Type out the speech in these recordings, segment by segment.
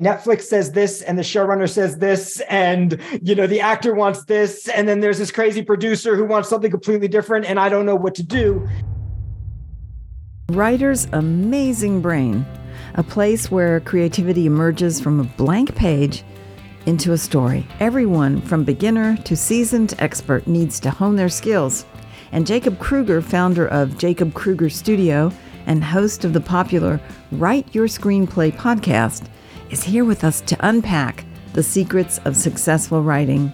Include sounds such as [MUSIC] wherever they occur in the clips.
Netflix says this and the showrunner says this and you know the actor wants this and then there's this crazy producer who wants something completely different and I don't know what to do. Writer's amazing brain, a place where creativity emerges from a blank page into a story. Everyone from beginner to seasoned expert needs to hone their skills. And Jacob Krueger, founder of Jacob Krueger Studio and host of the popular Write Your Screenplay podcast, is here with us to unpack the secrets of successful writing.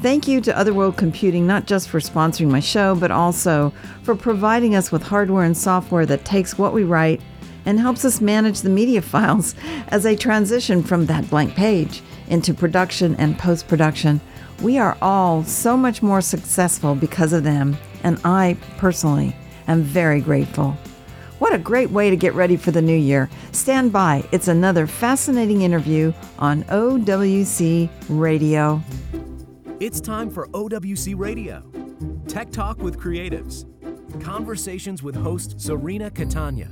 Thank you to Otherworld Computing not just for sponsoring my show, but also for providing us with hardware and software that takes what we write and helps us manage the media [LAUGHS] files as they transition from that blank page into production and post production. We are all so much more successful because of them, and I personally am very grateful. What a great way to get ready for the new year. Stand by, it's another fascinating interview on OWC Radio. It's time for OWC Radio Tech Talk with Creatives. Conversations with host Serena Catania.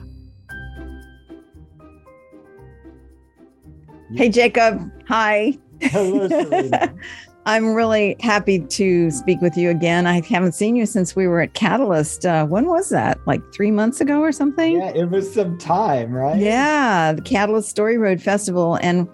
Hey, Jacob. Hi. Hello, Serena. [LAUGHS] I'm really happy to speak with you again. I haven't seen you since we were at Catalyst. Uh, when was that? Like three months ago or something? yeah, it was some time, right? Yeah, the Catalyst Story Road Festival. And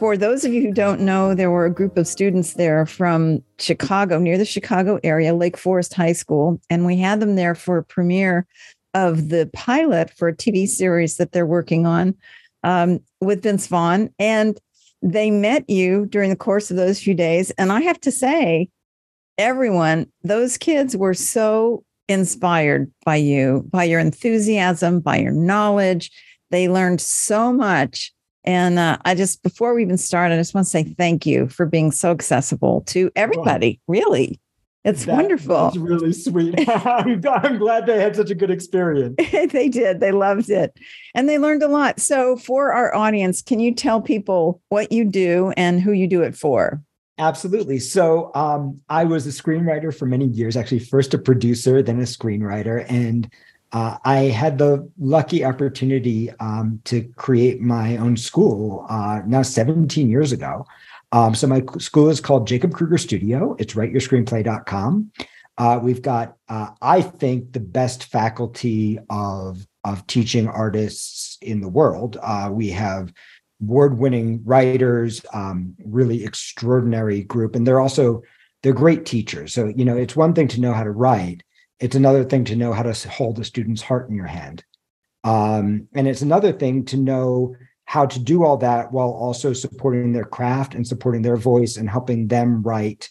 for those of you who don't know, there were a group of students there from Chicago, near the Chicago area, Lake Forest High School. And we had them there for a premiere of the pilot for a TV series that they're working on um, with Vince Vaughn. And they met you during the course of those few days. And I have to say, everyone, those kids were so inspired by you, by your enthusiasm, by your knowledge. They learned so much. And uh, I just, before we even start, I just want to say thank you for being so accessible to everybody, really. It's That- wonderful. It's really sweet. [LAUGHS] I'm, I'm glad they had such a good experience. [LAUGHS] they did. They loved it. And they learned a lot. So, for our audience, can you tell people what you do and who you do it for? Absolutely. So um, I was a screenwriter for many years, actually, first a producer, then a screenwriter. And uh, I had the lucky opportunity um, to create my own school uh, now 17 years ago. Um, so my school is called Jacob Krueger Studio. It's writeyourscreenplay.com. Uh, we've got, uh, I think, the best faculty of of teaching artists in the world. Uh, we have award-winning writers, um, really extraordinary group, and they're also they're great teachers. So you know, it's one thing to know how to write; it's another thing to know how to hold a student's heart in your hand, um, and it's another thing to know how to do all that while also supporting their craft and supporting their voice and helping them write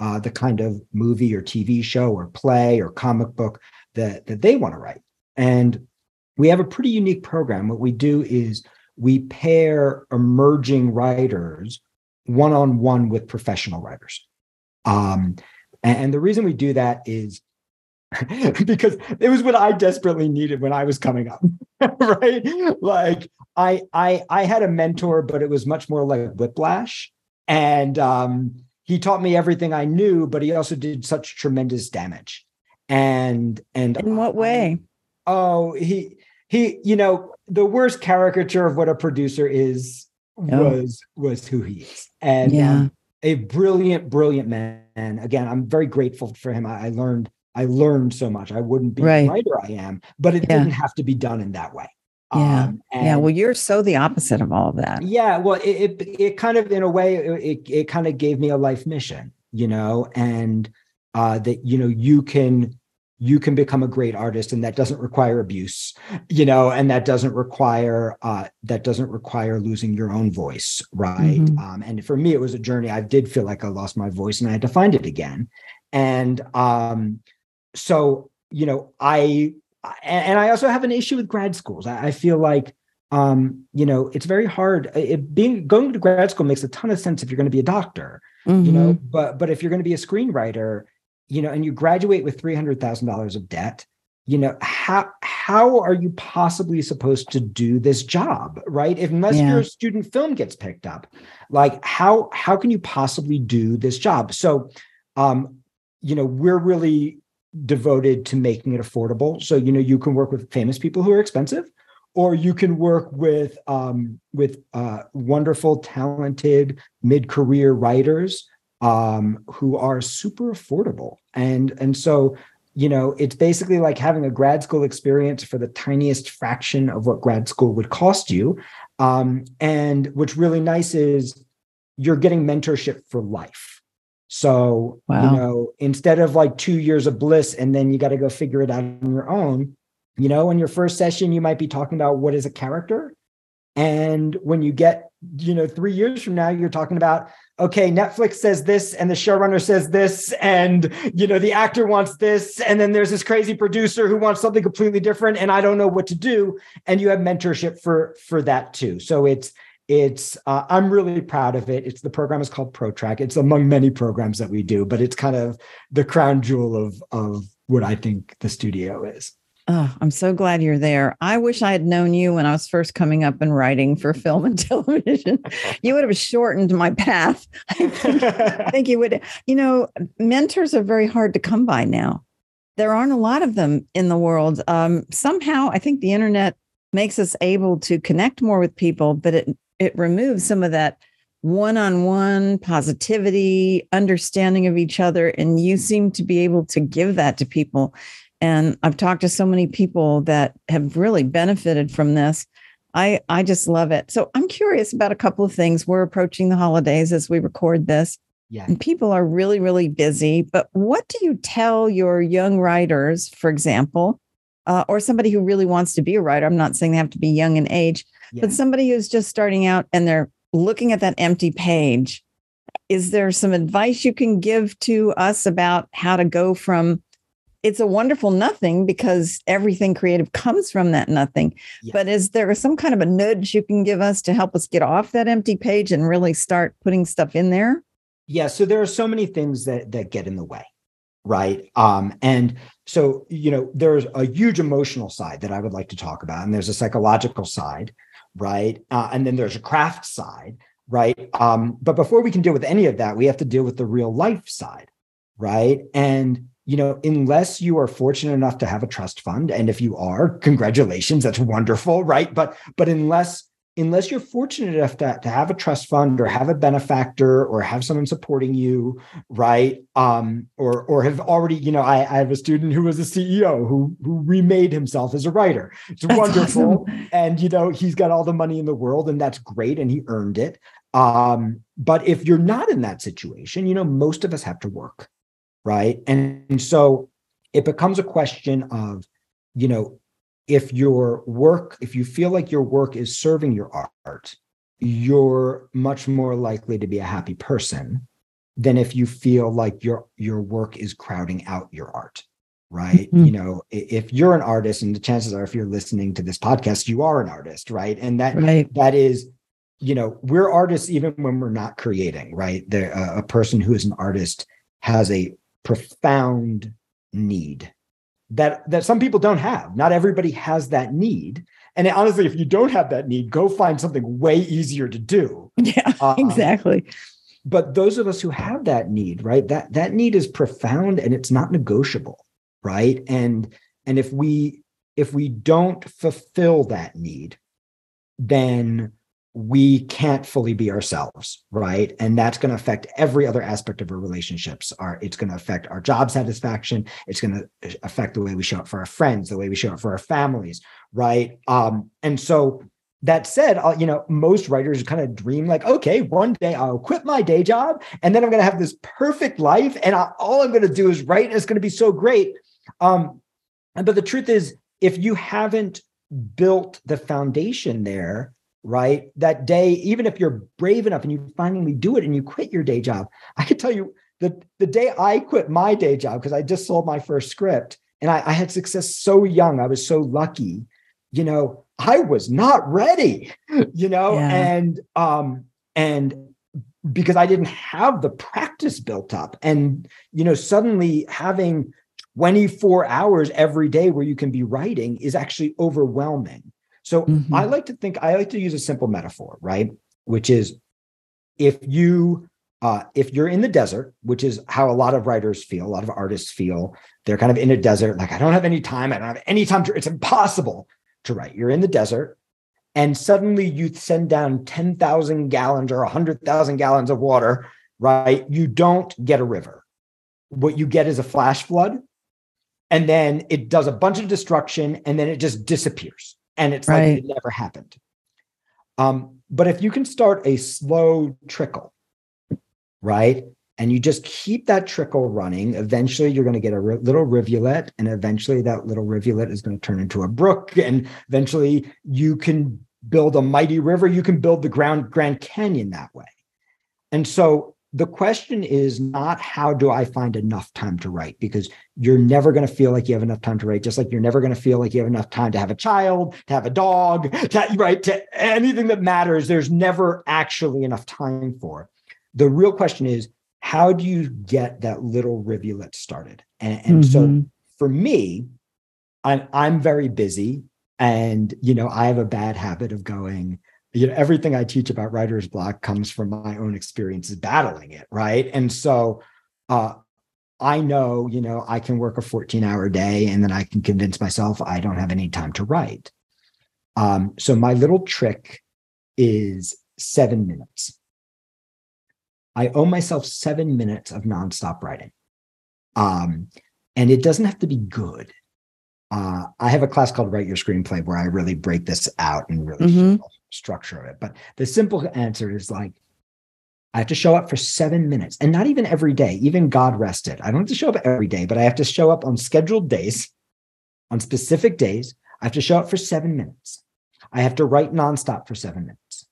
uh, the kind of movie or TV show or play or comic book that that they want to write. And we have a pretty unique program. What we do is we pair emerging writers one on one with professional writers. Um, and, and the reason we do that is [LAUGHS] because it was what I desperately needed when I was coming up, [LAUGHS] right? Like I, I, I had a mentor, but it was much more like whiplash, and um, he taught me everything I knew, but he also did such tremendous damage. And and In what way? Oh, he he, you know, the worst caricature of what a producer is Oh. was was who he is. And Yeah. um, a brilliant, brilliant man. Again, I'm very grateful for him. I, I learned, I learned so much. I wouldn't be Right. the writer I am, but it Yeah. didn't have to be done in that way. Yeah. Um, yeah. Well, you're so the opposite of all of that. yeah, well, it, it it kind of in a way it it, kind of gave me a life mission, you know, and uh, that you know you can you can become a great artist, and that doesn't require abuse, you know, and that doesn't require uh, that doesn't require losing your own voice, right? Mhm. Um, and for me, it was a journey. I did feel like I lost my voice, and I had to find it again, and um, so you know, I and I also have an issue with grad schools. I, feel like um, you know, it's very hard. It being going to grad school makes a ton of sense if you're going to be a doctor, you know, Mhm. but but if you're going to be a screenwriter, you know, and you graduate with three hundred thousand dollars of debt, you know, how how are you possibly supposed to do this job, right? If unless Yeah. your student film gets picked up, like how how can you possibly do this job? So, um, you know, we're really devoted to making it affordable. So, you know, you can work with famous people who are expensive, or you can work with um, with uh, wonderful, talented mid-career writers um, who are super affordable. And and so you know it's basically like having a grad school experience for the tiniest fraction of what grad school would cost you. Um, and what's really nice is you're getting mentorship for life. So, wow. you know, instead of like two years of bliss and then you got to go figure it out on your own, you know, in your first session, you might be talking about what is a character. And when you get, you know, three years from now, you're talking about, okay, Netflix says this and the showrunner says this, and, you know, the actor wants this. And then there's this crazy producer who wants something completely different. And I don't know what to do. And you have mentorship for, for that too. So it's, it's uh, i'm really proud of it it's the program is called protrack it's among many programs that we do but it's kind of the crown jewel of of what i think the studio is Oh, I'm so glad you're there. I wish I had known you when I was first coming up and writing for [LAUGHS] film and television. You would have shortened my path. [LAUGHS] I [LAUGHS] think you would. You know, mentors are very hard to come by now. There aren't a lot of them in the world. Um, somehow, I think the internet makes us able to connect more with people, but it it removes some of that one-on-one positivity understanding of each other and you seem to be able to give that to people. And i've talked to so many people that have really benefited from this. I i just love it. So i'm curious about a couple of things. We're approaching the holidays as we record this yeah. and people are really really busy but what do you tell your young writers for example uh, or somebody who really wants to be a writer? I'm not saying they have to be young in age yeah. but somebody who's just starting out and they're looking at that empty page is there some advice you can give to us about how to go from it's a wonderful nothing because everything creative comes from that nothing yeah. but is there some kind of a nudge you can give us to help us get off that empty page and really start putting stuff in there yeah so there are so many things that that get in the way right um and so you know there's a huge emotional side that i would like to talk about and there's a psychological side right? Uh, and then there's a craft side, right? Um, but before we can deal with any of that, we have to deal with the real life side, right? And you know, unless you are fortunate enough to have a trust fund, and if you are, congratulations, that's wonderful, right? But but unless unless you're fortunate enough to, to have a trust fund or have a benefactor or have someone supporting you right? Um, or or have already you know I, I have a student who was a ceo who who remade himself as a writer. It's that's wonderful. awesome. and you know he's got all the money in the world and that's great and he earned it. Um, but if you're not in that situation you know most of us have to work right? And, and so it becomes a question of you know if your work, if you feel like your work is serving your art, you're much more likely to be a happy person than if you feel like your your work is crowding out your art right mm-hmm. you know if you're an artist and the chances are if you're listening to this podcast you are an artist right and that right. that is you know we're artists even when we're not creating right there uh, a person who is an artist has a profound need that that some people don't have. Not everybody has that need. And honestly, if you don't have that need, go find something way easier to do. [LAUGHS] Yeah, um, exactly. But those of us who have that need, right? That that need is profound and it's not negotiable, right? And and if we if we don't fulfill that need, then we can't fully be ourselves right? And that's going to affect every other aspect of our relationships. Our it's going to affect our job satisfaction. It's going to affect the way we show up for our friends the way we show up for our families right? Um and so that said you know most writers kind of dream like okay one day i'll quit my day job and then i'm going to have this perfect life and I, all i'm going to do is write and it's going to be so great. Um but the truth is if you haven't built the foundation there right? That day, even if you're brave enough and you finally do it and you quit your day job, I can tell you that the day I quit my day job, because I just sold my first script and I, I, had success so young, I was so lucky, you know, I was not ready, you know, yeah. and um, and because I didn't have the practice built up. And, you know, suddenly having 24 hours every day where you can be writing is actually overwhelming so mm-hmm. I like to think I like to use a simple metaphor, right? Which is if you uh, if you're in the desert, which is how a lot of writers feel, a lot of artists feel, they're kind of in a desert, like I don't have any time, I don't have any time to, it's impossible. to write. You're in the desert, and suddenly you send down 10,000 gallons or 100,000 gallons of water, right? You don't get a river. What you get is a flash flood, and then it does a bunch of destruction, and then it just disappears. And it's right. like it never happened. Um, but if you can start a slow trickle, right? And you just keep that trickle running, eventually you're going to get a little rivulet, and eventually that little rivulet is going to turn into a brook. And eventually you can build a mighty river. You can build the ground Grand Canyon that way. And so the question is not how do I find enough time to write? Because you're never going to feel like you have enough time to write, just like you're never going to feel like you have enough time to have a child, to have a dog, to, right? To anything that matters, there's never actually enough time for. it. The real question is, how do you get that little rivulet started? And, and mm-hmm. so for me, I'm I'm very busy, and you know I have a bad habit of going you know everything i teach about writer's block comes from my own experiences battling it right? And so uh i know you know i can work a 14 hour day and then i can convince myself i don't have any time to write. Um so my little trick is seven minutes. I owe myself seven minutes of nonstop writing. Um and it doesn't have to be good. Uh, I have a class called Write Your Screenplay where I really break this out and really mm-hmm structure of it. But the simple answer is like, I have to show up for seven minutes and not even every day, even God rested. I don't have to show up every day, but I have to show up on scheduled days, on specific days. I have to show up for seven minutes. I have to write nonstop for seven minutes.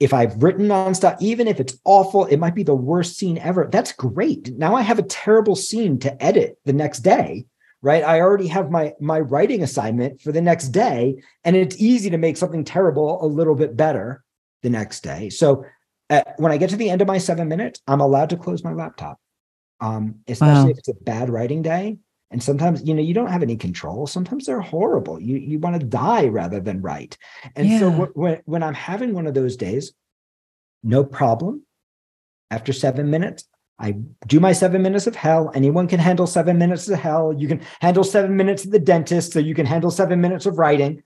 If I've written nonstop, even if it's awful, it might be the worst scene ever. That's great. Now I have a terrible scene to edit the next day right? I already have my my writing assignment for the next day and it's easy to make something terrible a little bit better the next day. So uh, when i get to the end of my seven minutes i'm allowed to close my laptop um, especially wow. if it's a bad writing day. And sometimes you know you don't have any control. Sometimes they're horrible. You you want to die rather than write. And yeah. so w- when, when i'm having one of those days no problem. After seven minutes I do my seven minutes of hell. Anyone can handle seven minutes of hell. You can handle seven minutes at the dentist, so you can handle seven minutes of writing.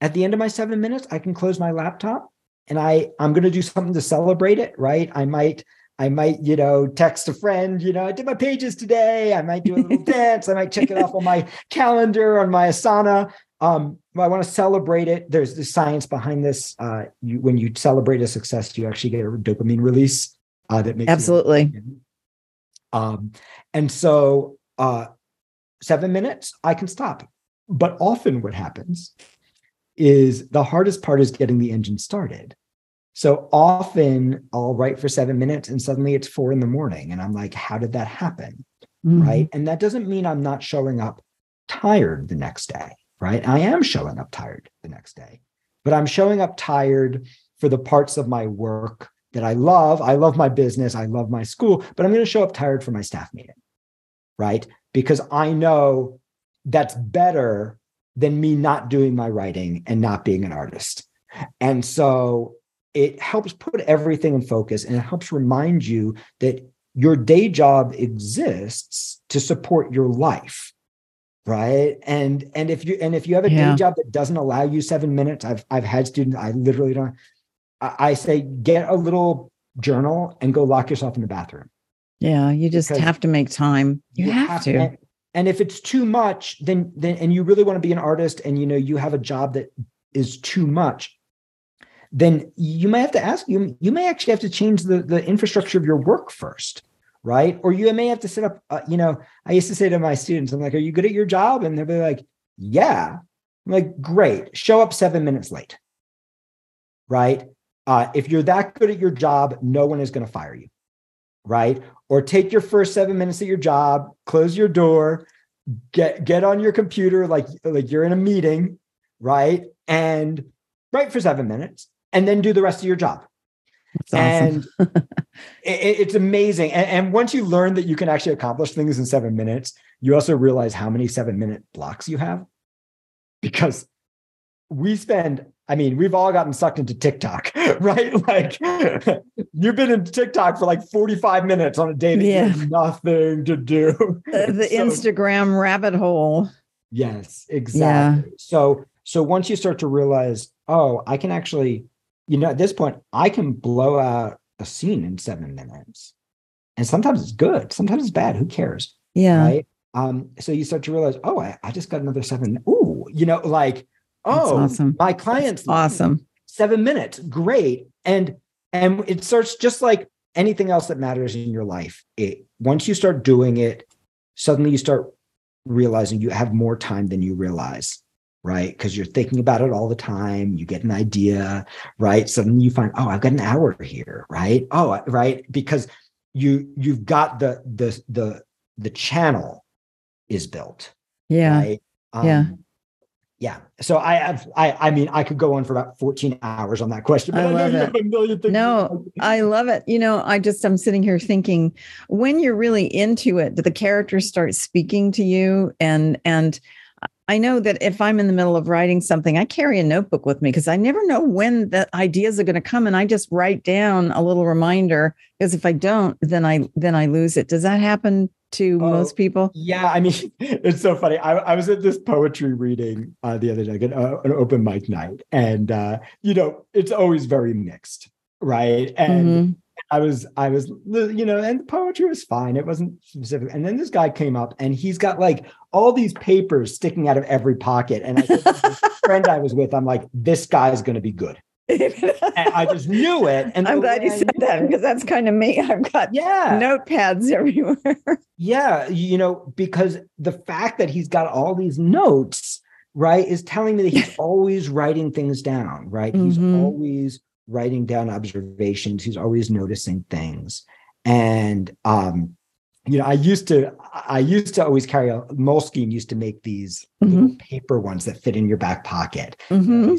At the end of my seven minutes, I can close my laptop and I I'm going to do something to celebrate it, right? I might I might you know text a friend, you know, I did my pages today. I might do a little [LAUGHS] dance. I might check it off on my calendar on my Asana. Um, I want to celebrate it. There's the science behind this. Uh, you, when you celebrate a success, you actually get a dopamine release uh, that makes absolutely. Um, and so uh, seven minutes, I can stop. But often, what happens is the hardest part is getting the engine started. So often I'll write for seven minutes and suddenly it's four in the morning. And I'm like, how did that happen? Mm-hmm. Right. And that doesn't mean I'm not showing up tired the next day. Right. I am showing up tired the next day, but I'm showing up tired for the parts of my work that I love. I love my business. I love my school, but I'm going to show up tired for my staff meeting, right? Because I know that's better than me not doing my writing and not being an artist. And so it helps put everything in focus and it helps remind you that your day job exists to support your life right and and if you and if you have a yeah. day job that doesn't allow you 7 minutes i've i've had students i literally don't I say get a little journal and go lock yourself in the bathroom. Yeah, you just because have to make time. You, you have, have, to. And, and if it's too much, then then and you really want to be an artist and you know you have a job that is too much, then you may have to ask you you may actually have to change the the infrastructure of your work first right or you may have to set up uh, you know i used to say to my students i'm like are you good at your job and they'll be like yeah I'm like great show up seven minutes late right uh, if you're that good at your job, no one is going to fire you, right? Or take your first seven minutes at your job, close your door, get get on your computer like like you're in a meeting, right? And write for seven minutes, and then do the rest of your job. Awesome. And [LAUGHS] it, it's amazing. And, and once you learn that you can actually accomplish things in seven minutes, you also realize how many seven minute blocks you have because we spend I mean, we've all gotten sucked into TikTok, [LAUGHS] right? Like you've been in TikTok for like 45 minutes on a day that yeah. you have nothing to do. The, the [LAUGHS] so, Instagram rabbit hole. Yes, exactly. Yeah. So so once you start to realize, oh, I can actually, you know, at this point, I can blow out a scene in seven minutes. And sometimes it's good, sometimes it's bad. Who cares? Yeah. Right. Um, so you start to realize, oh, I, I just got another seven. Ooh, you know, like, oh, awesome. my clients That's awesome. Seven minutes, great. And and it starts just like anything else that matters in your life. It once you start doing it, suddenly you start realizing you have more time than you realize right because you're thinking about it all the time you get an idea right suddenly you find oh i've got an hour here right oh right because you you've got the the the the channel is built yeah right? um, yeah yeah. So i have i i mean i could go on for about 14 hours on that question but i, I love it. no i love it. You know i just i'm sitting here thinking when you're really into it do the characters start speaking to you and and I know that if I'm in the middle of writing something, I carry a notebook with me because I never know when the ideas are going to come and I just write down a little reminder because if I don't, then I then I lose it. Does that happen to oh, most people? Yeah, I mean, [LAUGHS] it's so funny. I, I was at this poetry reading uh, the other day, an, uh, an open mic night, and uh, you know, it's always very mixed, right? And mm-hmm. I was, I was, you know, and the poetry was fine. It wasn't specific. And then this guy came up and he's got like all these papers sticking out of every pocket. And I said [LAUGHS] friend I was with, I'm like, this guy's going to be good. I just knew it. And I'm glad you said that because that's kind of me. [LAUGHS] I've got yeah notepads everywhere. yeah, you know, because the fact that he's got all these notes, right, is telling me that he's [LAUGHS] always writing things down, right? Mm-hmm. He's always writing down observations. He's always noticing things. And um, you know, I used to I used to always carry a Moleskine used to make these mm-hmm. paper ones that fit in your back pocket. Mm-hmm.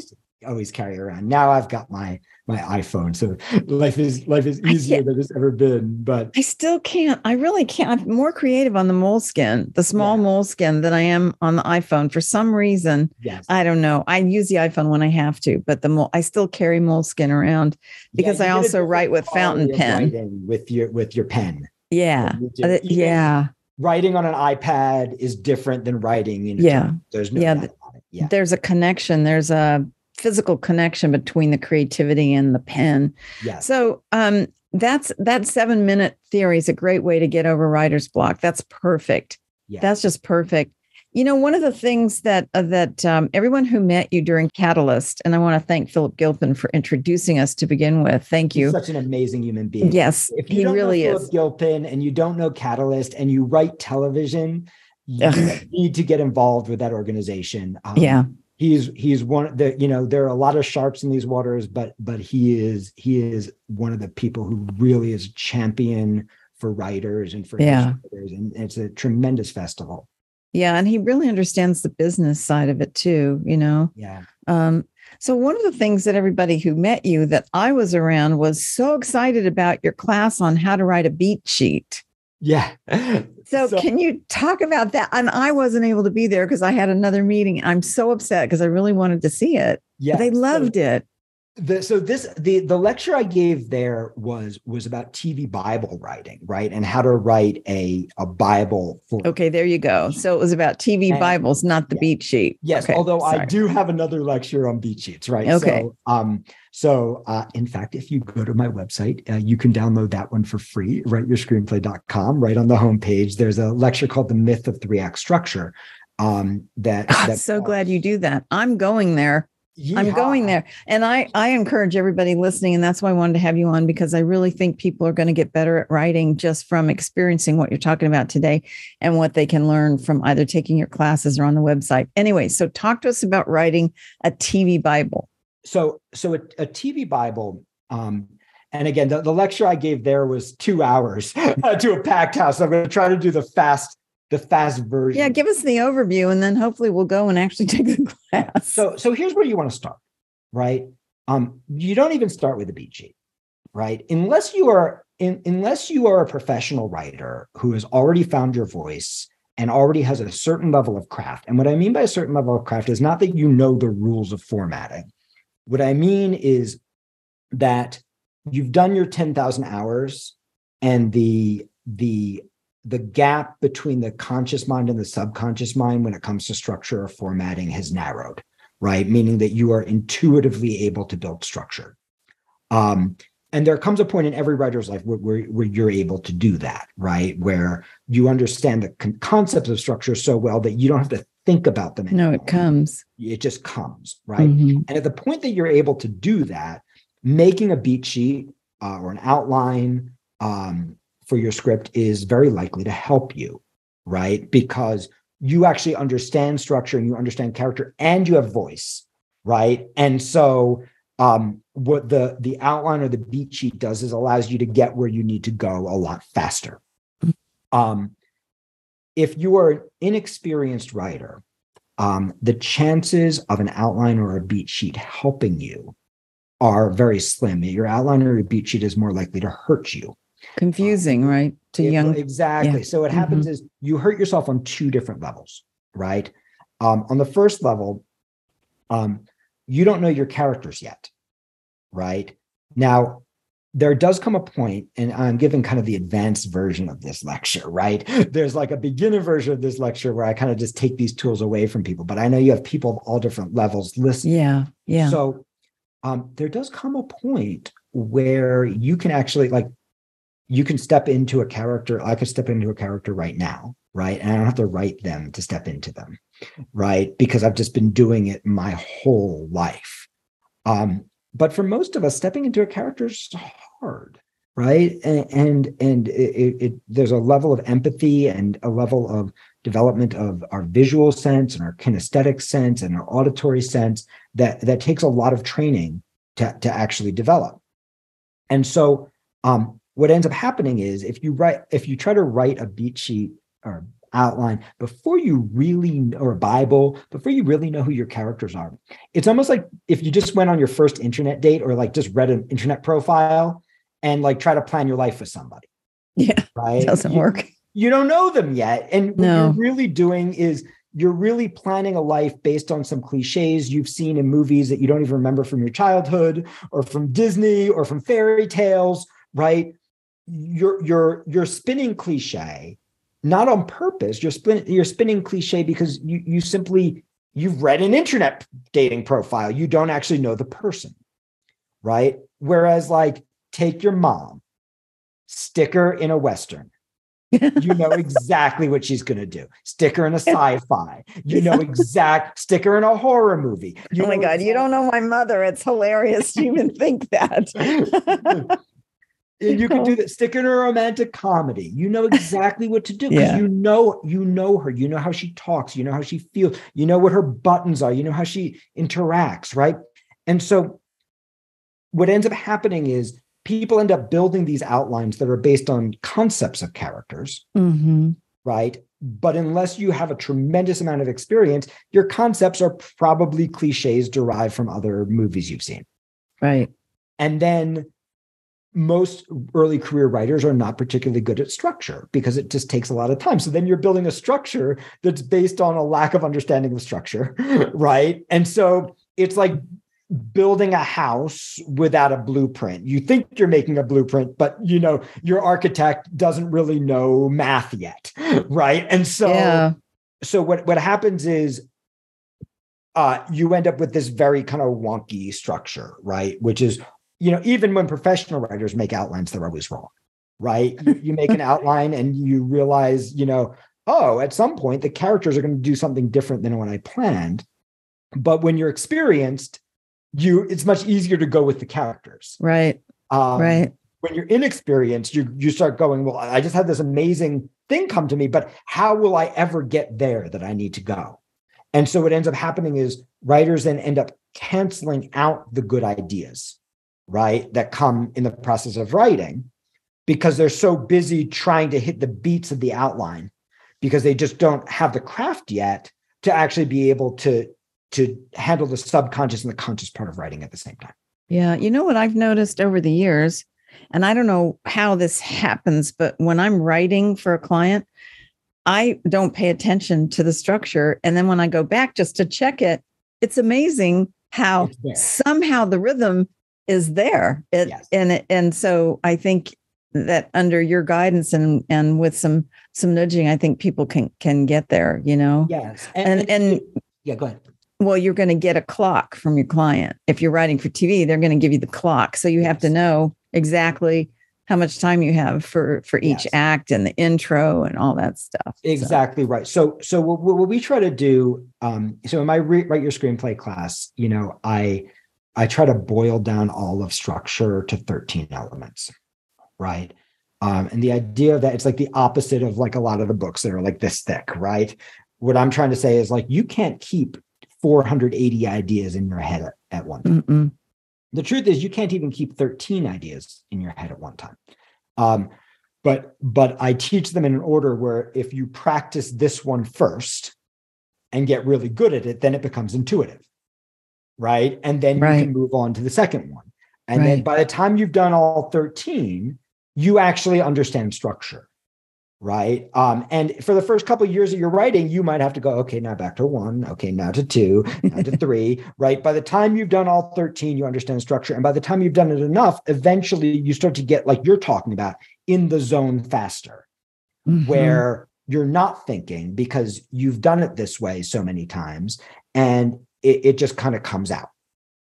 Always carry around. Now I've got my my iPhone. So life is life is easier than it's ever been. But I still can't. I really can't. I'm more creative on the Moleskine, the small yeah. Moleskine, than I am on the iPhone. For some reason, yes. I don't know. I use the iPhone when I have to, but the mole, I still carry Moleskine around because yeah, I also write with fountain pen with your with your pen. Yeah, uh, yeah. Writing on an iPad is different than writing. In yeah, there's no yeah. yeah. There's a connection. There's a physical connection between the creativity and the pen. Yeah. So um, that's that seven minute theory is a great way to get over writer's block. That's perfect. Yeah. That's just perfect. You know, one of the things that uh, that um, everyone who met you during Catalyst, and I want to thank Philip Gilpin for introducing us to begin with. Thank you. He's such an amazing human being. Yes, if you he really is. Gilpin, and you don't know Catalyst, and you write television, you need to get involved with that organization. Um, yeah, he's he's one of the you know there are a lot of sharks in these waters but but he is he is one of the people who really is a champion for writers and for yeah. and it's a tremendous festival. Yeah and he really understands the business side of it too you know? Yeah. Um so one of the things that everybody who met you that i was around was so excited about your class on how to write a beat sheet yeah. So, so, can you talk about that? And I wasn't able to be there because I had another meeting. I'm so upset because I really wanted to see it. Yeah. They loved so, it the, so this the the lecture I gave there was was about TV Bible writing, right, and how to write a a Bible for. Okay, there you go. So it was about TV and, Bibles, not the yeah. beat sheet. Yes, okay, although sorry. I do have another lecture on beat sheets, right? Okay. So, um, so uh, in fact, if you go to my website, uh, you can download that one for free. Writeyourscreenplay.com. Right on the homepage, there's a lecture called "The Myth of Three Act Structure." Um, that, I'm that, so glad you do that. I'm going there. Yeehaw. I'm going there. And I, I encourage everybody listening, and that's why I wanted to have you on because I really think people are going to get better at writing just from experiencing what you're talking about today and what they can learn from either taking your classes or on the website. Anyway, so talk to us about writing a TV Bible. So, so a, a TV Bible, um, and again, the, the lecture I gave there was two hours [LAUGHS] to a packed house. So I'm going to try to do the fast the fast version. Yeah, give us the overview and then hopefully we'll go and actually [LAUGHS] take the class. So so here's where you want to start, right? Um, you don't even start with a sheet, right? Unless you are in, unless you are a professional writer who has already found your voice and already has a certain level of craft. And what I mean by a certain level of craft is not that you know the rules of formatting. What I mean is that you've done your 10,000 hours and the the the gap between the conscious mind and the subconscious mind when it comes to structure or formatting has narrowed, right? Meaning that you are intuitively able to build structure. Um, and there comes a point in every writer's life where, where, where, you're able to do that, right? Where you understand the con- concepts of structure so well that you don't have to think about them. Anymore. No, it comes. It just comes, right? Mm-hmm. And at the point that you're able to do that, making a beat sheet uh, or an outline um, for your script is very likely to help you, right? Because you actually understand structure and you understand character and you have voice, right? And so um, what the the outline or the beat sheet does is allows you to get where you need to go a lot faster. Um, if you are an inexperienced writer, um, the chances of an outline or a beat sheet helping you are very slim. Your outline or your beat sheet is more likely to hurt you confusing um, right to it, young exactly. Yeah. so what happens mm-hmm. is you hurt yourself on two different levels right? Um, on the first level um, you don't know your characters yet right? Now there does come a point and i'm giving kind of the advanced version of this lecture right? [LAUGHS] There's like a beginner version of this lecture where i kind of just take these tools away from people but i know you have people of all different levels listening. Yeah yeah. So um, there does come a point where you can actually like you can step into a character. I could step into a character right now, right? And I don't have to write them to step into them, right? Because I've just been doing it my whole life. Um, but for most of us, stepping into a character is hard, right? And and, and it, it, there's a level of empathy and a level of development of our visual sense and our kinesthetic sense and our auditory sense that that takes a lot of training to, to actually develop. And so um, what ends up happening is if you write if you try to write a beat sheet or outline before you really or a bible before you really know who your characters are it's almost like if you just went on your first internet date or like just read an internet profile and like try to plan your life with somebody. Yeah. Right? Doesn't you, work. you don't know them yet. And no. what you're really doing is you're really planning a life based on some cliches you've seen in movies that you don't even remember from your childhood or from disney or from fairy tales right you're you're you're spinning cliche not on purpose you're spinning you're spinning cliche because you you simply you've read an internet dating profile you don't actually know the person right whereas like take your mom stick her in a western you know [LAUGHS] exactly what she's going to do. Stick her in a sci-fi. You know exact. Stick her in a horror movie. You oh my god, exactly. you don't know my mother. It's hilarious to even think that. [LAUGHS] you can do that. Stick in a romantic comedy. You know exactly what to do because yeah. you know you know her. You know how she talks. You know how she feels. You know what her buttons are. You know how she interacts, right? And so, what ends up happening is people end up building these outlines that are based on concepts of characters, mm-hmm. right? But unless you have a tremendous amount of experience, your concepts are probably cliches derived from other movies you've seen, right? And then most early career writers are not particularly good at structure because it just takes a lot of time. So then you're building a structure that's based on a lack of understanding of structure, [LAUGHS] right? And so it's like building a house without a blueprint. You think you're making a blueprint, but you know, your architect doesn't really know math yet, [LAUGHS] right? And so yeah. so what what happens is uh, you end up with this very kind of wonky structure, right? Which is you know, even when professional writers make outlines, they're always wrong, right? you, you make an [LAUGHS] outline and you realize, you know, oh, at some point the characters are going to do something different than what I planned. But when you're experienced, you it's much easier to go with the characters. Right. Um, right. When you're inexperienced, you you start going, well, I just had this amazing thing come to me, but how will I ever get there that I need to go? And so what ends up happening is writers then end up canceling out the good ideas right, that come in the process of writing because they're so busy trying to hit the beats of the outline because they just don't have the craft yet to actually be able to to handle the subconscious and the conscious part of writing at the same time. Yeah, you know what I've noticed over the years, and I don't know how this [LAUGHS] happens, but when I'm writing for a client, I don't pay attention to the structure. And then when I go back just to check it, it's amazing how somehow the rhythm is there. It, yes. and it, and so I think that under your guidance and and with some some nudging, I think people can can get there. You know. Yes. And and, yeah, go ahead. well, you're going to get a clock from your client. If you're writing for TV, they're going to give you the clock, so you have to know exactly how much time you have for for each Yes. act and the intro and all that stuff. So- Exactly right. So, so what, what we try to do, um, so in my re- write your screenplay class, you know, I, I try to boil down all of structure to 13 elements, right? Um, and the idea of that it's like the opposite of like a lot of the books that are like this thick, right? What I'm trying to say is like you can't keep 480 ideas in your head at, at one time. Mm-mm. The truth is, you can't even keep 13 ideas in your head at one time. Um, but but I teach them in an order where if you practice this one first and get really good at it, then it becomes intuitive, right? And then Right. you can move on to the second one. And then by the time you've done all 13, you actually understand structure, right? Um, and for the first couple of years of your writing, you might have to go, okay, now back to one, okay, now to two, now to [LAUGHS] three, right? By the time you've done all 13, you understand structure. And by the time you've done it enough, eventually you start to get, like you're talking about, in the zone faster, Mhm. where you're not thinking because you've done it this way so many times and it, it just kind of comes out.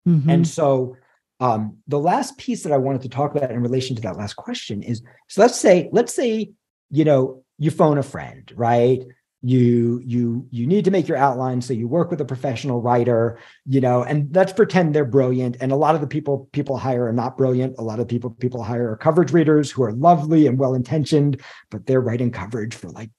Mhm. And so um, the last piece that I wanted to talk about in relation to that last question is so let's say, let's say, you know, you phone a friend, right? You you you need to make your outline, so you work with a professional writer, you know, and let's pretend they're brilliant. And a lot of the people people hire are not brilliant. A lot of people people hire are coverage readers who are lovely and well intentioned, but they're writing coverage for like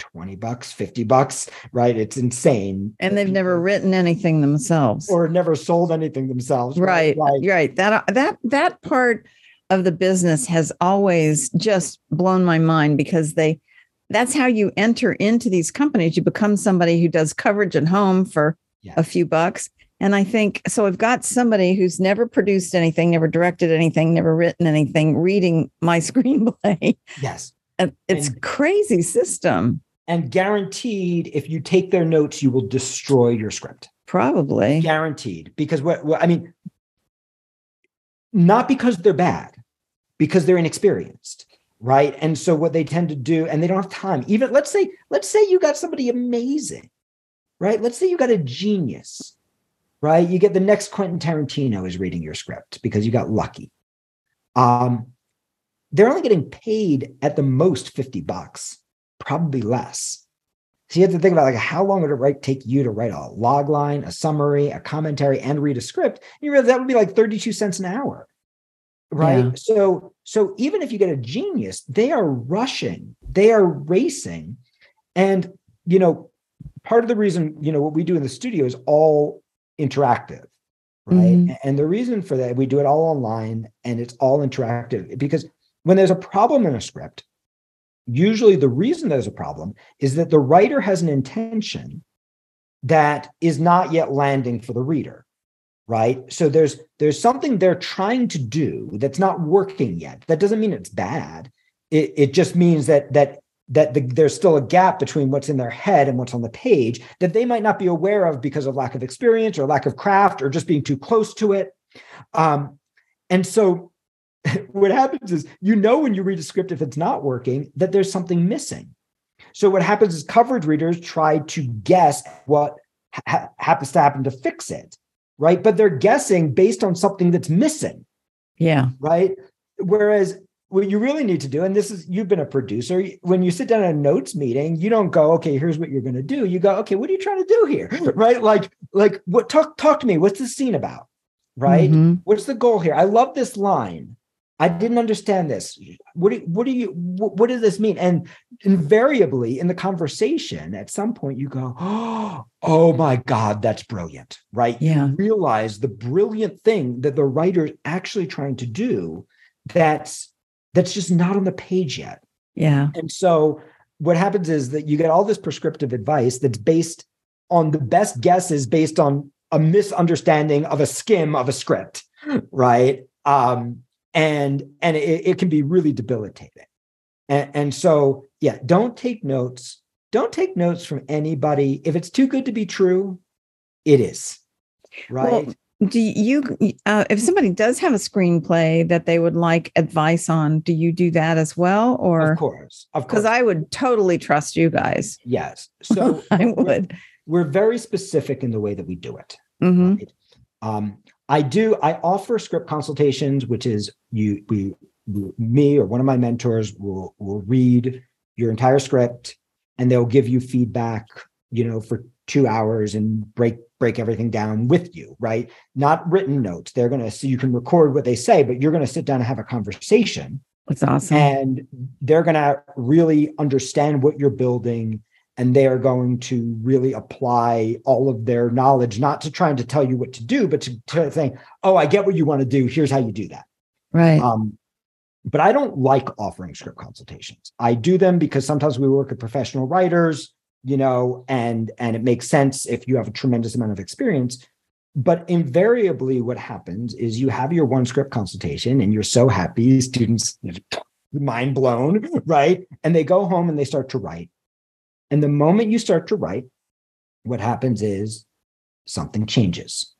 20 bucks, 50 bucks, right? It's insane. and they've never written anything themselves. or never sold anything themselves. right Like, right that that that part of the business has always just blown my mind because they that's how you enter into these companies you become somebody who does coverage at home for Yeah. a few bucks and i think so i've got somebody who's never produced anything never directed anything never written anything reading my [LAUGHS] screenplay yes. it's And- crazy system And guaranteed, if you take their notes, you will destroy your script. probably Guaranteed. Because what, what I mean, not because they're bad, because they're inexperienced. Right. And so what they tend to do, and they don't have time, even let's say, let's say you got somebody amazing, right? Let's say you got a genius, right? You get the next Quentin Tarantino is reading your script because you got lucky. Um, they're only getting paid at the most 50 bucks, probably less. So you have to think about like how long would it write, take you to write a log line, a summary, a commentary, and read a script? And You realize that would be like 32 cents an hour. Right. Yeah. So so even if you get a genius, they are rushing, they are racing. And you know, part of the reason, you know, what we do in the studio is all interactive. Right. Mhm. And the reason for that, we do it all online and it's all interactive because when there's a problem in a script, usually the reason there's a problem is that the writer has an intention that is not yet landing for the reader right? So there's there's something they're trying to do that's not working yet. That doesn't mean it's bad. It, it just means that that that the, there's still a gap between what's in their head and what's on the page that they might not be aware of because of lack of experience or lack of craft or just being too close to it. Um, and so [LAUGHS] what happens is you know when you read a script if it's not working that there's something missing. So what happens is coverage readers try to guess what ha- happens to happen to fix it right? But they're guessing based on something that's missing. Yeah. Right? Whereas what you really need to do and this is you've been a producer when you sit down at a notes meeting you don't go okay here's what you're going to do. You go okay what are you trying to do here? [LAUGHS] Right? Like like what talk talk to me. What's the scene about? Right? Mhm. what's the goal here? I love this line i didn't understand this. What do, what do you what, what does this mean? And invariably in the conversation at some point you go [GASPS] oh my god that's brilliant right? Yeah. you realize the brilliant thing that the writer's actually trying to do that's that's just not on the page yet. Yeah. And so what happens is that you get all this prescriptive advice that's based on the best guesses based on a misunderstanding of a skim of a script, right? Um, and and it, it can be really debilitating. And, and so, yeah, don't take notes. Don't take notes from anybody. If it's too good to be true, it is. Right. Well, do you uh, if somebody does have a screenplay that they would like advice on do you do that as well or of course of course. because i would totally trust you guys yes [LAUGHS] so i we're- would we're very specific in the way that we do it hmm right? Um, I do. I offer script consultations, which is you, we, me or one of my mentors will will read your entire script, and they'll give you feedback. You know, for two hours and break break everything down with you. Right? Not written notes. They're gonna so you can record what they say, but you're gonna sit down and have a conversation that's awesome and they're going to really understand what you're building and they are going to really apply all of their knowledge not to trying to tell you what to do but to, to saying oh i get what you want to do here's how you do that right. Um, but i don't like offering script consultations. I do them because sometimes we work with professional writers you know and and it makes sense if you have a tremendous amount of experience. But invariably what happens is you have your one script consultation and you're so happy students [LAUGHS] mind blown [LAUGHS] right? And they go home and they start to write. And the moment you start to write what happens is something changes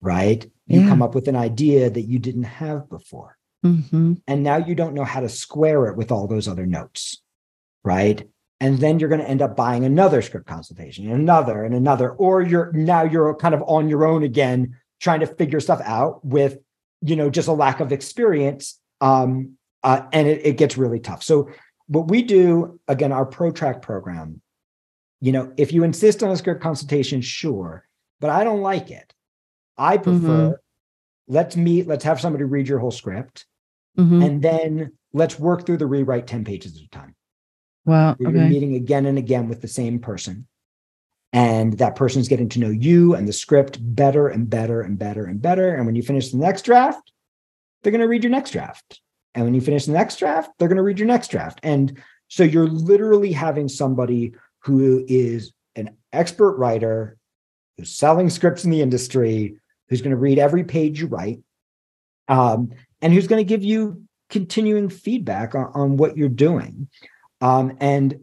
right you Yeah. come up with an idea that you didn't have before. Hmm and now you don't know how to square it with all those other notes right? And then you're going to end up buying another script consultation and another and another or you're now you're kind of on your own again trying to figure stuff out with you know just a lack of experience um uh, and it, it gets really tough. So what we do again our pro track program you know if you insist on a script consultation sure but i don't like it i prefer let's meet let's have somebody read your whole script hmm and then let's work through the rewrite 10 pages at a time. Wow you're okay. meeting again and again with the same person and that person's getting to know you and the script better and better and better and better and when you finish the next draft they're going to read your next draft and when you finish the next draft they're going to read your next draft and so you're literally having somebody who is an expert writer who's selling scripts in the industry who's going to read every page you write um, and who's going to give you continuing feedback on, on what you're doing um, and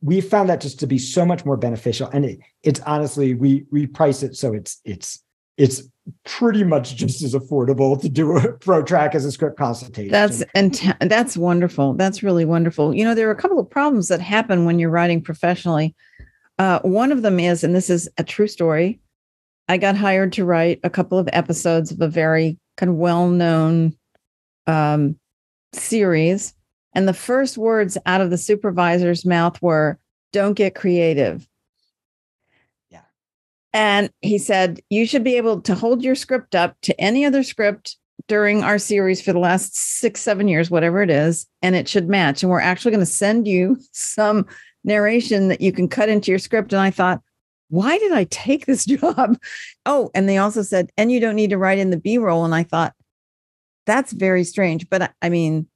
we found that just to be so much more beneficial and it, it's honestly we we price it so it's it's it's pretty much just as affordable to do a pro track as a script consultation That's and that's wonderful. That's really wonderful. You know, there are a couple of problems that happen when you're writing professionally. Uh, one of them is, and this is a true story. I got hired to write a couple of episodes of a very kind of well-known um, series, and the first words out of the supervisor's mouth were, "Don't get creative." Yeah. And he said, "You should be able to hold your script up to any other script during our series for the last six, seven years, whatever it is, and it should match. And we're actually going to send you [LAUGHS] some narration that you can cut into your script. And I thought, why did I take this [LAUGHS] job? Oh, and they also said, and you don't need to write in the B roll. And I thought, that's very strange. But I- mean,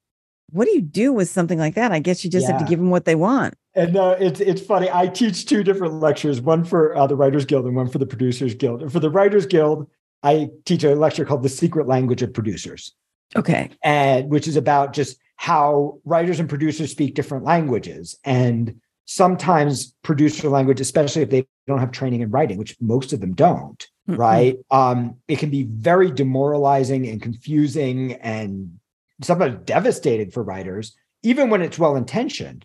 what do you do with something like that? I guess you just have to give them what they want. And uh, it's it's funny. I teach two different lectures, one for uh, the Writers Guild and one for the Producers Guild. And for the Writers Guild, I teach a lecture called "The Secret Language of Producers," Okay. and which is about just how writers and producers speak different languages. And sometimes producer language, especially if they don't have training in writing, which most of them don't, Mm-mm. right? Um, it can be very demoralizing and confusing and sometimes devastating for writers, even when it's well intentioned.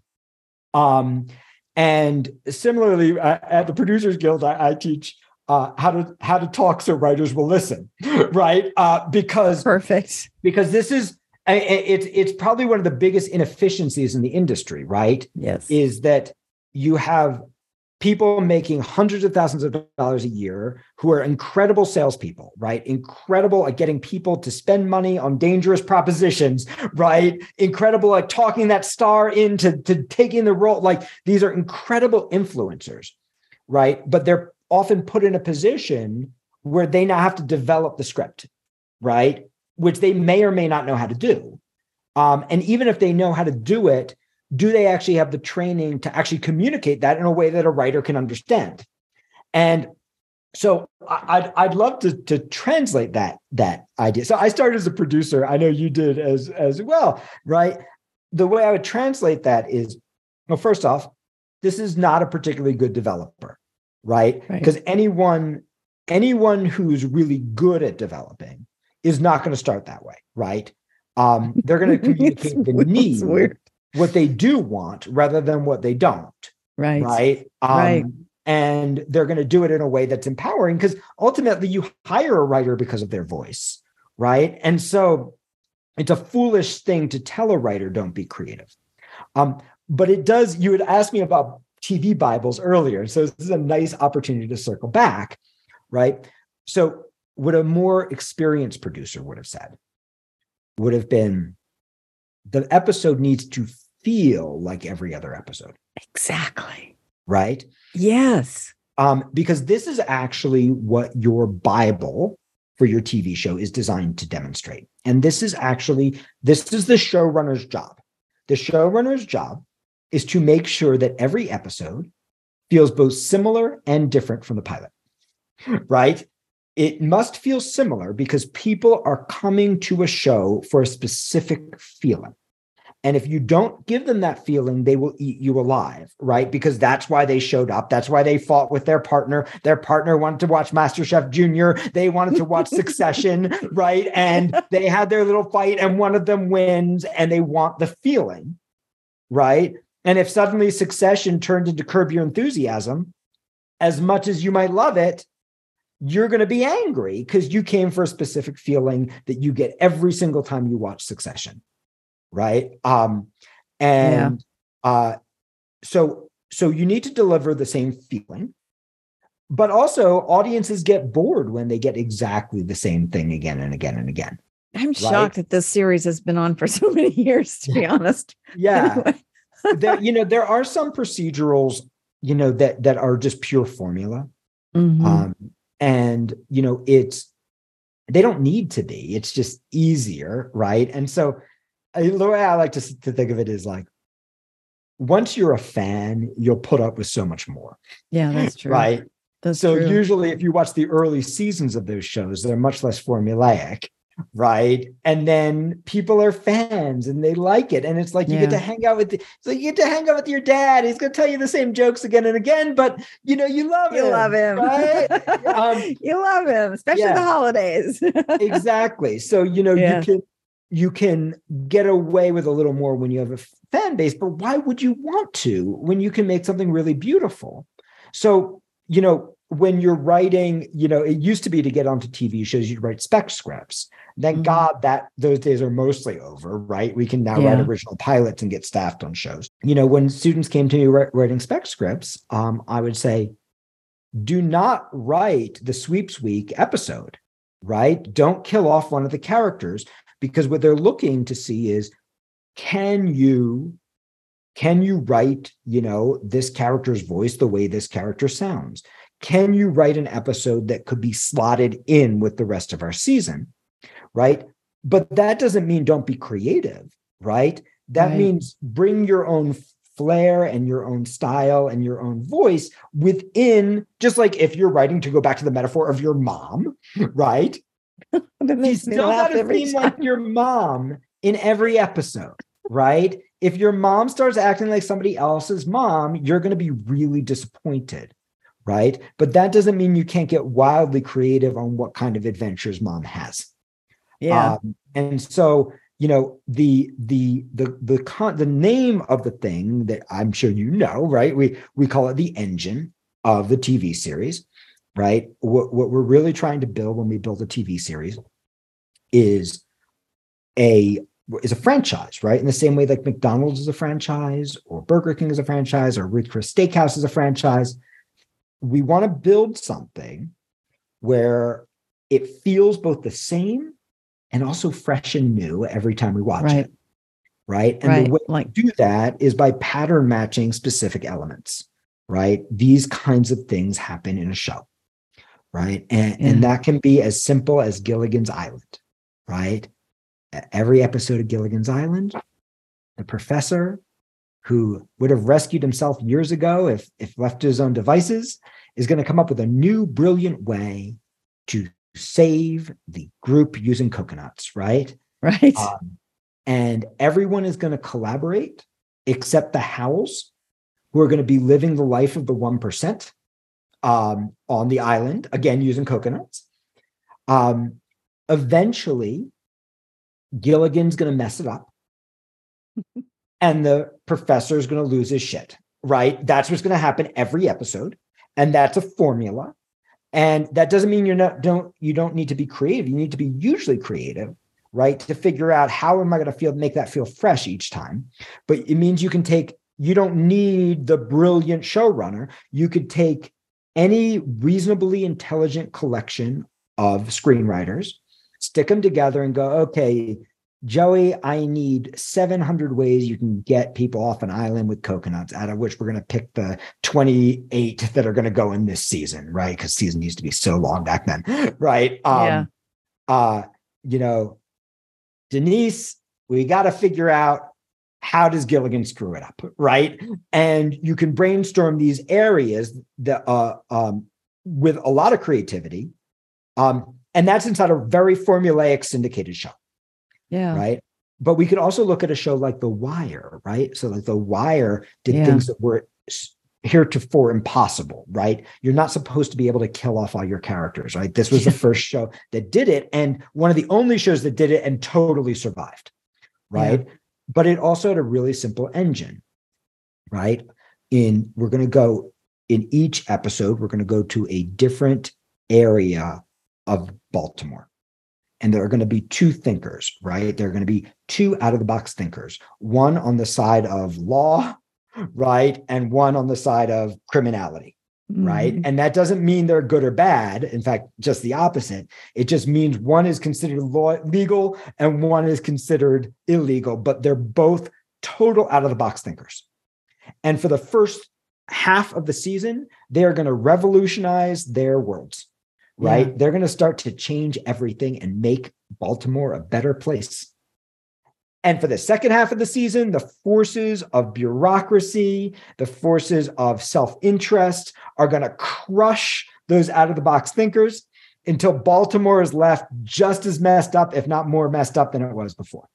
Um, and similarly, uh, at the Producers Guild, I, I teach uh, how to how to talk so writers will listen, [LAUGHS] right? Uh, because Perfect. because this is I- I- it's it's probably one of the biggest inefficiencies in the industry, right? Yes. Is that you have people making hundreds of thousands of dollars a year who are incredible salespeople, right? Incredible at getting people to spend money on dangerous propositions, [LAUGHS] right? Incredible at talking that star into to taking the role. Like these are incredible influencers, right? But they're often put in a position where they now have to develop the script, right? Which they may or may not know how to do. Um, and even if they know how to do it, do they actually have the training to actually communicate that in a way that a writer can understand? And so I- I'd I'd love to to translate that that idea. So I started as a producer. I know you did as as well, right? The way I would translate that is, well, first off, this is not a particularly good developer, right? Right. Because anyone anyone who's really good at developing is not going to start that way, right? Um, [LAUGHS] they're going to communicate the need, what they do want, rather than what they don't. Right. Right. Um, right. And they're going to do it in a way that's empowering because ultimately you hire a writer because of their voice. Right. And so it's a foolish thing to tell a writer, don't be creative. Um, but it does, you had asked me about TV Bibles earlier. So this is a nice opportunity to circle back. Right. So, what a more experienced producer would have said would have been the episode needs to feel like every other episode. Exactly. Right? Yes. Um, because this is actually what your Bible for your TV show is designed to demonstrate. And this is actually this is the showrunner's job. The showrunner's job is to make sure that every episode feels both similar and different from the pilot. Right? It must feel similar because people are coming to a show for a specific feeling. And if you don't give them that feeling, they will eat you alive, right? Because that's why they showed up. That's why they fought with their partner. Their partner wanted to watch MasterChef Junior. They wanted to watch [LAUGHS] Succession, right? And they had their little fight, and one of them wins, and they want the feeling, right? And if suddenly Succession turned into Curb Your Enthusiasm, as much as you might love it, you're going to be angry because you came for a specific feeling that you get every single time you watch Succession right um and yeah. uh so so you need to deliver the same feeling but also audiences get bored when they get exactly the same thing again and again and again i'm right? shocked that this series has been on for [LAUGHS] so many years to be honest yeah anyway. [LAUGHS] there, you know there are some procedurals you know that that are just pure formula mm-hmm. um and you know it's they don't need to be it's just easier right and so uh, the way I like to, to think of it is like once you're a fan, you'll put up with so much more. Yeah, that's [LAUGHS] true. Right. That's so true. usually if you watch the early seasons of those shows, they're much less formulaic. Right. And then people are fans and they like it. And it's like you yeah. get to hang out with the, so you get to hang out with your dad. He's gonna tell you the same jokes again and again, but you know, you love you him. You love him. Right? [LAUGHS] um, you love him, especially yeah. the holidays. [LAUGHS] exactly. So you know, yeah. you can you can get away with a little more when you have a fan base, but why would you want to when you can make something really beautiful? So, you know, when you're writing, you know, it used to be to get onto TV shows, you'd write spec scripts. Thank mm-hmm. God that those days are mostly over, right? We can now yeah. write original pilots and get staffed on shows. You know, when students came to me writing spec scripts, um, I would say, do not write the sweeps week episode, right? Don't kill off one of the characters because what they're looking to see is can you can you write you know this character's voice the way this character sounds can you write an episode that could be slotted in with the rest of our season right but that doesn't mean don't be creative right that right. means bring your own flair and your own style and your own voice within just like if you're writing to go back to the metaphor of your mom [LAUGHS] right [LAUGHS] you still got to seem like your mom in every episode, right? If your mom starts acting like somebody else's mom, you're going to be really disappointed, right? But that doesn't mean you can't get wildly creative on what kind of adventures mom has. Yeah. Um, and so, you know, the the the the con the name of the thing that I'm sure you know, right? We we call it the engine of the TV series right? What, what we're really trying to build when we build a TV series is a is a franchise, right? In the same way like McDonald's is a franchise, or Burger King is a franchise, or Ruth Chris Steakhouse is a franchise. We want to build something where it feels both the same and also fresh and new every time we watch right. it. Right. And right. the way like, to do that is by pattern matching specific elements, right? These kinds of things happen in a show right? And, yeah. and that can be as simple as Gilligan's Island, right? Every episode of Gilligan's Island, the professor who would have rescued himself years ago if, if left to his own devices is going to come up with a new brilliant way to save the group using coconuts, right? Right. Um, and everyone is going to collaborate except the Howells, who are going to be living the life of the 1%. um, on the island, again, using coconuts. Um, eventually, Gilligan's going to mess it up. [LAUGHS] and the professor is going to lose his shit, right? That's what's going to happen every episode. And that's a formula. And that doesn't mean you're not don't you don't need to be creative. You need to be usually creative, right? To figure out how am I going to feel make that feel fresh each time. But it means you can take you don't need the brilliant showrunner. You could take any reasonably intelligent collection of screenwriters, stick them together and go, okay, Joey, I need 700 ways you can get people off an island with coconuts, out of which we're going to pick the 28 that are going to go in this season, right? Because season used to be so long back then, [LAUGHS] right? Um, yeah. Uh, you know, Denise, we got to figure out how does Gilligan screw it up, right? And you can brainstorm these areas that uh, um, with a lot of creativity, um, and that's inside a very formulaic syndicated show. Yeah. Right. But we could also look at a show like The Wire, right? So, like The Wire did yeah. things that were heretofore impossible, right? You're not supposed to be able to kill off all your characters, right? This was the first show that did it, and one of the only shows that did it and totally survived, right? Yeah. But it also had a really simple engine, right? In we're going to go in each episode, we're going to go to a different area of Baltimore and there are going to be two thinkers, right? There are going to be two out of the box thinkers, one on the side of law, right? And one on the side of criminality, mm-hmm. right? And that doesn't mean they're good or bad. In fact, just the opposite. It just means one is considered law, legal and one is considered illegal, but they're both total out of the box thinkers. And for the first half of the season, they are going to revolutionize their worlds right? Yeah. They're going to start to change everything and make Baltimore a better place. And for the second half of the season, the forces of bureaucracy, the forces of self interest are going to crush those out of the box thinkers until Baltimore is left just as messed up, if not more messed up than it was before.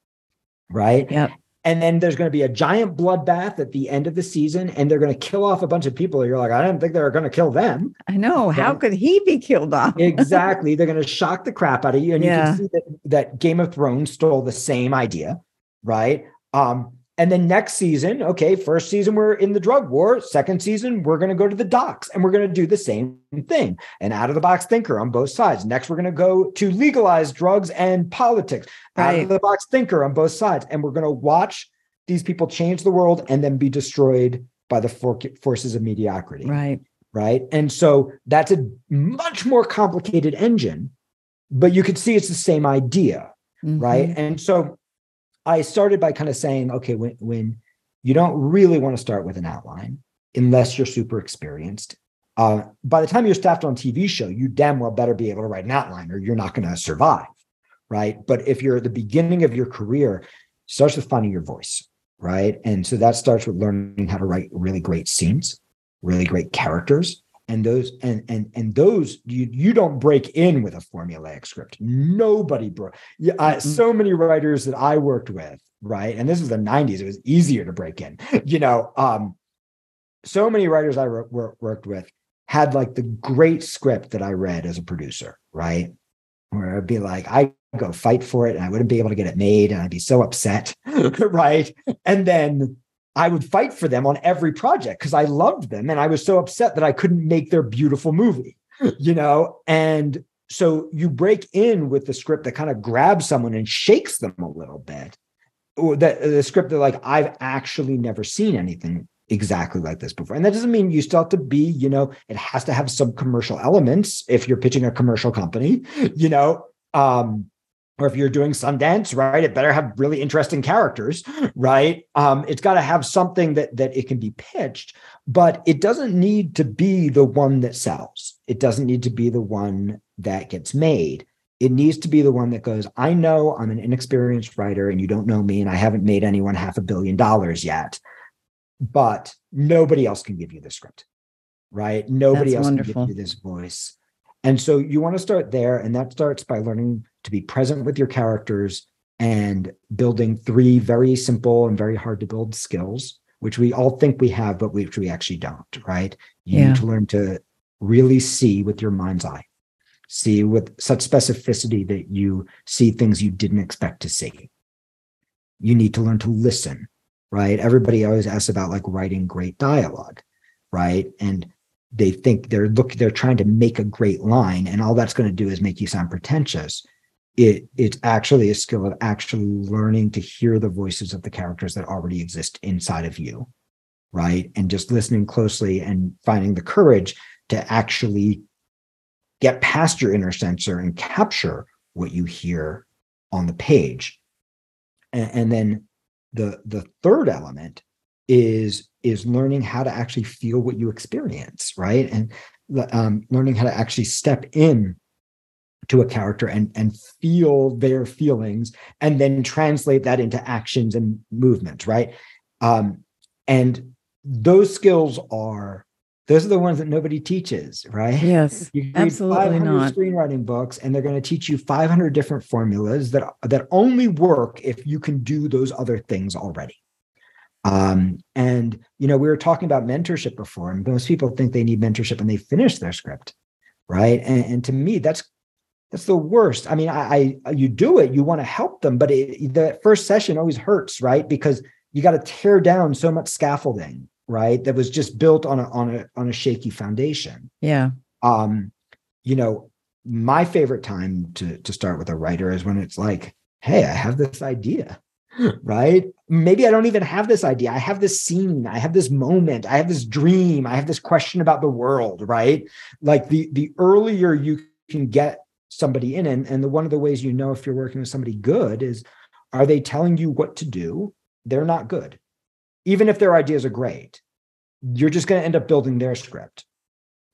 Right. Yep. And then there's going to be a giant bloodbath at the end of the season, and they're going to kill off a bunch of people. You're like, I didn't think they were going to kill them. I know. How could he be killed off? [LAUGHS] exactly. They're going to shock the crap out of you. And yeah. you can see that, that Game of Thrones stole the same idea, right? Um, and then next season, okay, first season we're in the drug war. Second season, we're going to go to the docks and we're going to do the same thing. An out of the box thinker on both sides. Next, we're going to go to legalize drugs and politics. Right. Out of the box thinker on both sides. And we're going to watch these people change the world and then be destroyed by the for- forces of mediocrity. Right. Right. And so that's a much more complicated engine, but you could see it's the same idea. Mm-hmm. Right. And so I started by kind of saying, okay, when when you don't really want to start with an outline unless you're super experienced. Uh, by the time you're staffed on a TV show, you damn well better be able to write an outline or you're not going to survive, right? But if you're at the beginning of your career, starts with finding your voice, right? And so that starts with learning how to write really great scenes, really great characters, and those and and and those you you don't break in with a formulaic script nobody broke yeah mm-hmm. so many writers that i worked with right and this is the 90s it was easier to break in [LAUGHS] you know um so many writers i worked with had like the great script that i read as a producer right where i'd be like i go fight for it and i wouldn't be able to get it made and i'd be so upset [LAUGHS] right and then I would fight for them on every project because I loved them and I was so upset that I couldn't make their beautiful movie, you know? And so you break in with the script that kind of grabs someone and shakes them a little bit. Or the, the script that like I've actually never seen anything exactly like this before. And that doesn't mean you still have to be, you know, it has to have some commercial elements if you're pitching a commercial company, you know. Um, or if you're doing Sundance, right, it better have really interesting characters, right? Um, it's got to have something that that it can be pitched, but it doesn't need to be the one that sells. It doesn't need to be the one that gets made. It needs to be the one that goes, I know I'm an inexperienced writer and you don't know me and I haven't made anyone half a billion dollars yet, but nobody else can give you the script, right? Nobody That's else wonderful. can give you this voice. And so you want to start there. And that starts by learning to be present with your characters and building three very simple and very hard to build skills, which we all think we have, but which we actually don't, right? You yeah. need to learn to really see with your mind's eye, see with such specificity that you see things you didn't expect to see. You need to learn to listen, right? Everybody always asks about like writing great dialogue, right? And they think they're look they're trying to make a great line and all that's going to do is make you sound pretentious. It it's actually a skill of actually learning to hear the voices of the characters that already exist inside of you right? And just listening closely and finding the courage to actually get past your inner censor and capture what you hear on the page. And, and then the the third element is is learning how to actually feel what you experience right? And um, learning how to actually step in to a character and and feel their feelings and then translate that into actions and movements right? Um, and those skills are those are the ones that nobody teaches right? Yes [LAUGHS] you absolutely not. screenwriting books and they're going to teach you 500 different formulas that that only work if you can do those other things already um, and you know, we were talking about mentorship before, and most people think they need mentorship when they finish their script, right? And, and to me, that's that's the worst. I mean, I, I you do it, you want to help them, but it, the first session always hurts, right? Because you got to tear down so much scaffolding, right? That was just built on a on a on a shaky foundation. Yeah. Um, you know, my favorite time to to start with a writer is when it's like, hey, I have this idea [GASPS] right? Maybe I don't even have this idea. I have this scene, I have this moment, I have this dream, I have this question about the world, right? Like the the earlier you can get somebody in and, and the one of the ways you know if you're working with somebody good is are they telling you what to do? They're not good. Even if their ideas are great, you're just going to end up building their script.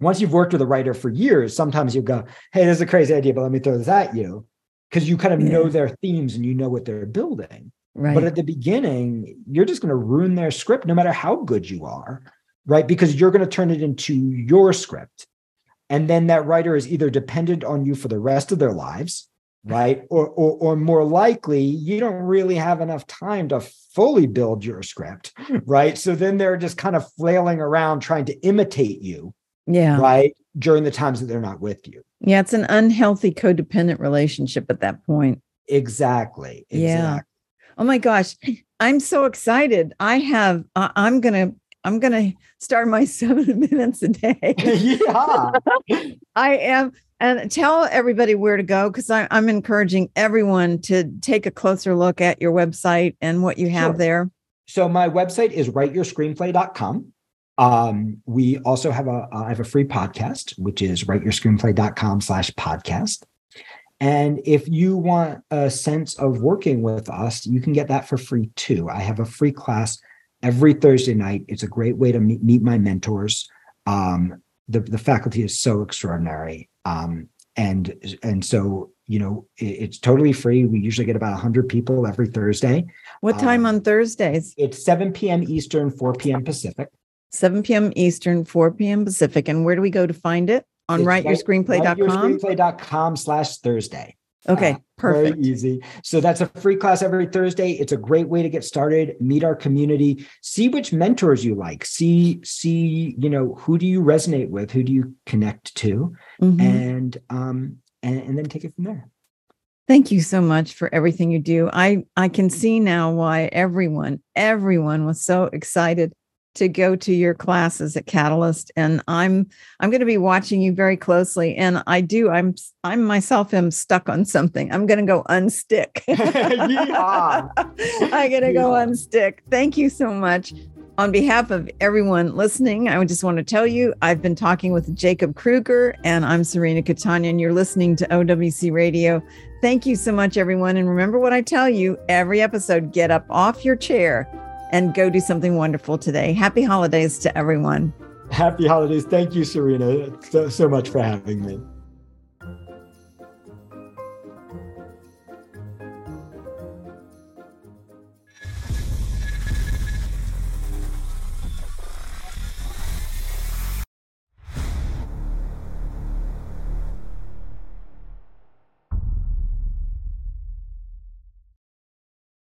Once you've worked with a writer for years, sometimes you go, hey, this is a crazy idea, but let me throw this at you. Because you kind of yeah. know their themes and you know what they're building. Right. But at the beginning, you're just going to ruin their script no matter how good you are, right? Because you're going to turn it into your script. And then that writer is either dependent on you for the rest of their lives, right? Or, or, or more likely, you don't really have enough time to fully build your script, hmm. right? So then they're just kind of flailing around trying to imitate you. Yeah. Right. During the times that they're not with you. Yeah. It's an unhealthy codependent relationship at that point. Exactly. exactly. Yeah. Oh my gosh, I'm so excited. I have uh, I'm going to I'm going to start my [LAUGHS] 7 minutes a day. [LAUGHS] yeah. I am and tell everybody where to go because I'm encouraging everyone to take a closer look at your website and what you have sure. there. So my website is writeyourscreenplay.com. Um, we also have a uh, I have a free podcast, which is writeyourscreenplay.com slash podcast. And if you want a sense of working with us, you can get that for free too. I have a free class every Thursday night. It's a great way to meet, meet my mentors. Um, the, the faculty is so extraordinary. Um, and, and so, you know, it, it's totally free. We usually get about 100 people every Thursday. What time um, on Thursdays? It's 7 p.m. Eastern, 4 p.m. Pacific. 7 p.m. Eastern, 4 p.m. Pacific. And where do we go to find it? On writeyourscreenplay.com writeyourscreenplay.com slash thursday. Okay uh, perfect. very easy. So that's a free class every thursday. It's a great way to get started meet our community see which mentors you like see see you know who do you resonate with who do you connect to mm-hmm. and um and, and then take it from there. Thank you so much for everything you do. I I can see now why everyone everyone was so excited to go to your classes at Catalyst and I'm I'm going to be watching you very closely and I do I'm I'm myself am stuck on something. I'm going to go unstick. [LAUGHS] I'm going to go unstick. Thank you so much. On behalf of everyone listening, I just want to tell you I've been talking with Jacob Krueger and I'm Serena Catania and you're listening to OWC Radio. Thank you so much everyone and remember what I tell you every episode get up off your chair and go do something wonderful today. Happy holidays to everyone. Happy holidays. Thank you, Serena, so, so much for having me.